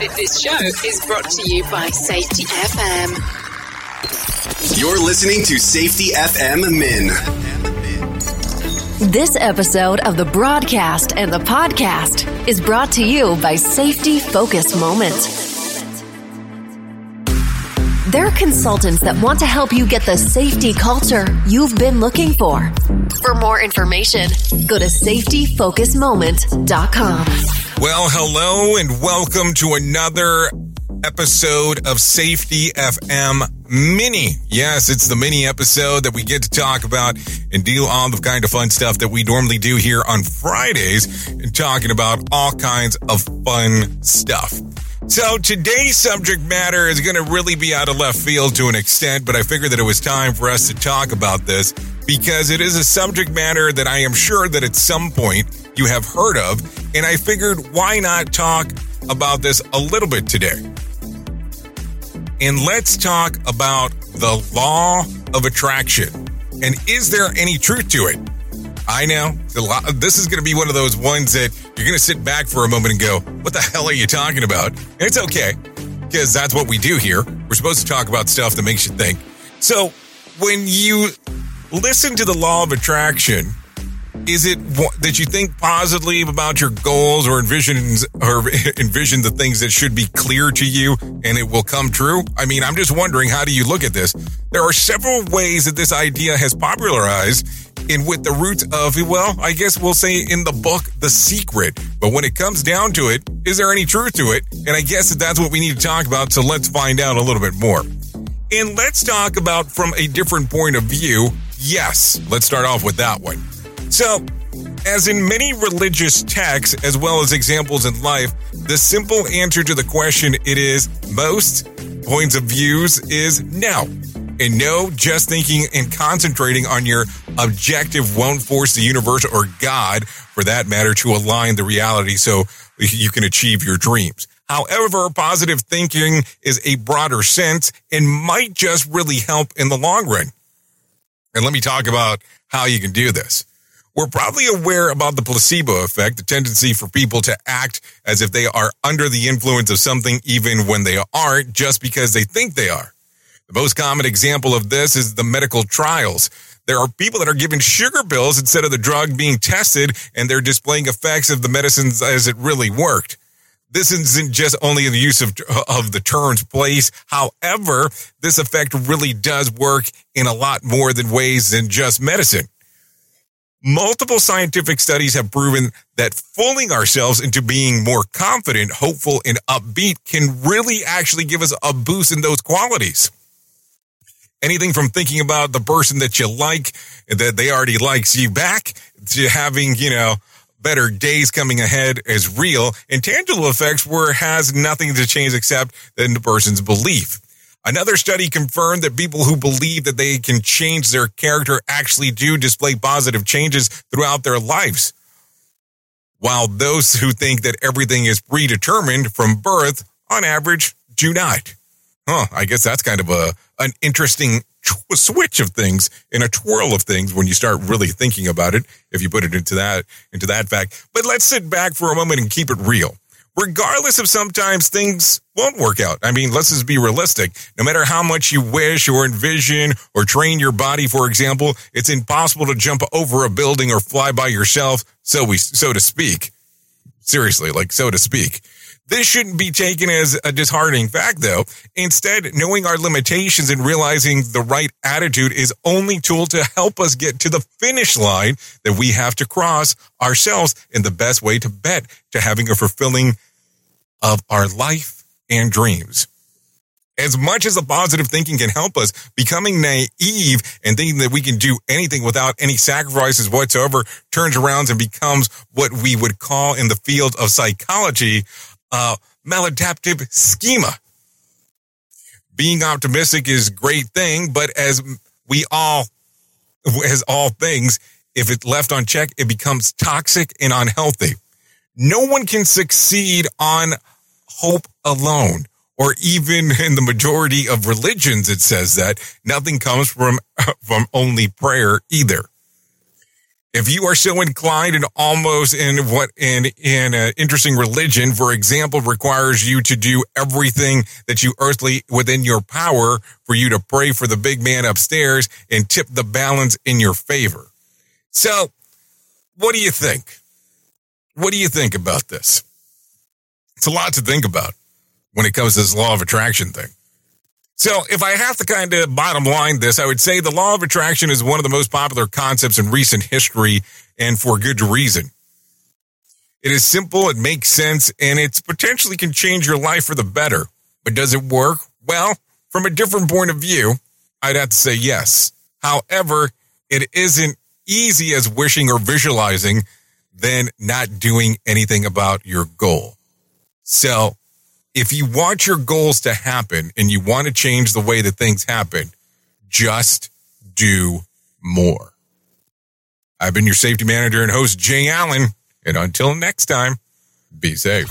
This, this, this show is brought to you by Safety FM. You're listening to Safety FM Min. This episode of the broadcast and the podcast is brought to you by Safety Focus Moment. They're consultants that want to help you get the safety culture you've been looking for. For more information, go to safetyfocusmoment.com. Well, hello and welcome to another episode of Safety FM Mini. Yes, it's the mini episode that we get to talk about and deal all the kind of fun stuff that we normally do here on Fridays and talking about all kinds of fun stuff. So today's subject matter is going to really be out of left field to an extent, but I figured that it was time for us to talk about this because it is a subject matter that I am sure that at some point you have heard of. And I figured why not talk about this a little bit today? And let's talk about the law of attraction. And is there any truth to it? I know this is going to be one of those ones that you're going to sit back for a moment and go, What the hell are you talking about? And it's okay because that's what we do here. We're supposed to talk about stuff that makes you think. So when you listen to the law of attraction, is it that you think positively about your goals or envisions or envision the things that should be clear to you and it will come true? I mean, I'm just wondering, how do you look at this? There are several ways that this idea has popularized and with the roots of, well, I guess we'll say in the book, The Secret. But when it comes down to it, is there any truth to it? And I guess that that's what we need to talk about. So let's find out a little bit more. And let's talk about from a different point of view. Yes, let's start off with that one. So, as in many religious texts, as well as examples in life, the simple answer to the question it is most points of views is no. And no, just thinking and concentrating on your objective won't force the universe or God, for that matter, to align the reality so you can achieve your dreams. However, positive thinking is a broader sense and might just really help in the long run. And let me talk about how you can do this. We're probably aware about the placebo effect, the tendency for people to act as if they are under the influence of something even when they aren't just because they think they are. The most common example of this is the medical trials. There are people that are given sugar pills instead of the drug being tested and they're displaying effects of the medicines as it really worked. This isn't just only the use of, of the terms place. However, this effect really does work in a lot more than ways than just medicine. Multiple scientific studies have proven that fooling ourselves into being more confident, hopeful, and upbeat can really actually give us a boost in those qualities. Anything from thinking about the person that you like, that they already likes you back, to having, you know, better days coming ahead is real and tangible effects where it has nothing to change except in the person's belief. Another study confirmed that people who believe that they can change their character actually do display positive changes throughout their lives. While those who think that everything is predetermined from birth, on average, do not. Huh, I guess that's kind of a an interesting switch of things and a twirl of things when you start really thinking about it if you put it into that into that fact. But let's sit back for a moment and keep it real regardless of sometimes things won't work out. I mean, let's just be realistic. No matter how much you wish or envision or train your body, for example, it's impossible to jump over a building or fly by yourself, so we so to speak. Seriously, like so to speak. This shouldn't be taken as a disheartening fact, though. Instead, knowing our limitations and realizing the right attitude is only tool to help us get to the finish line that we have to cross ourselves in the best way to bet to having a fulfilling of our life and dreams. As much as the positive thinking can help us, becoming naive and thinking that we can do anything without any sacrifices whatsoever turns around and becomes what we would call in the field of psychology uh, maladaptive schema. Being optimistic is a great thing, but as we all, as all things, if it's left unchecked, it becomes toxic and unhealthy. No one can succeed on hope alone, or even in the majority of religions, it says that nothing comes from, from only prayer either if you are so inclined and almost in what in in an interesting religion, for example, requires you to do everything that you earthly within your power for you to pray for the big man upstairs and tip the balance in your favor. So, what do you think? What do you think about this? It's a lot to think about when it comes to this law of attraction thing. So, if I have to kind of bottom line this, I would say the law of attraction is one of the most popular concepts in recent history and for good reason. It is simple, it makes sense, and it potentially can change your life for the better. But does it work? Well, from a different point of view, I'd have to say yes. However, it isn't easy as wishing or visualizing than not doing anything about your goal. So if you want your goals to happen and you want to change the way that things happen, just do more. I've been your safety manager and host, Jay Allen. And until next time, be safe.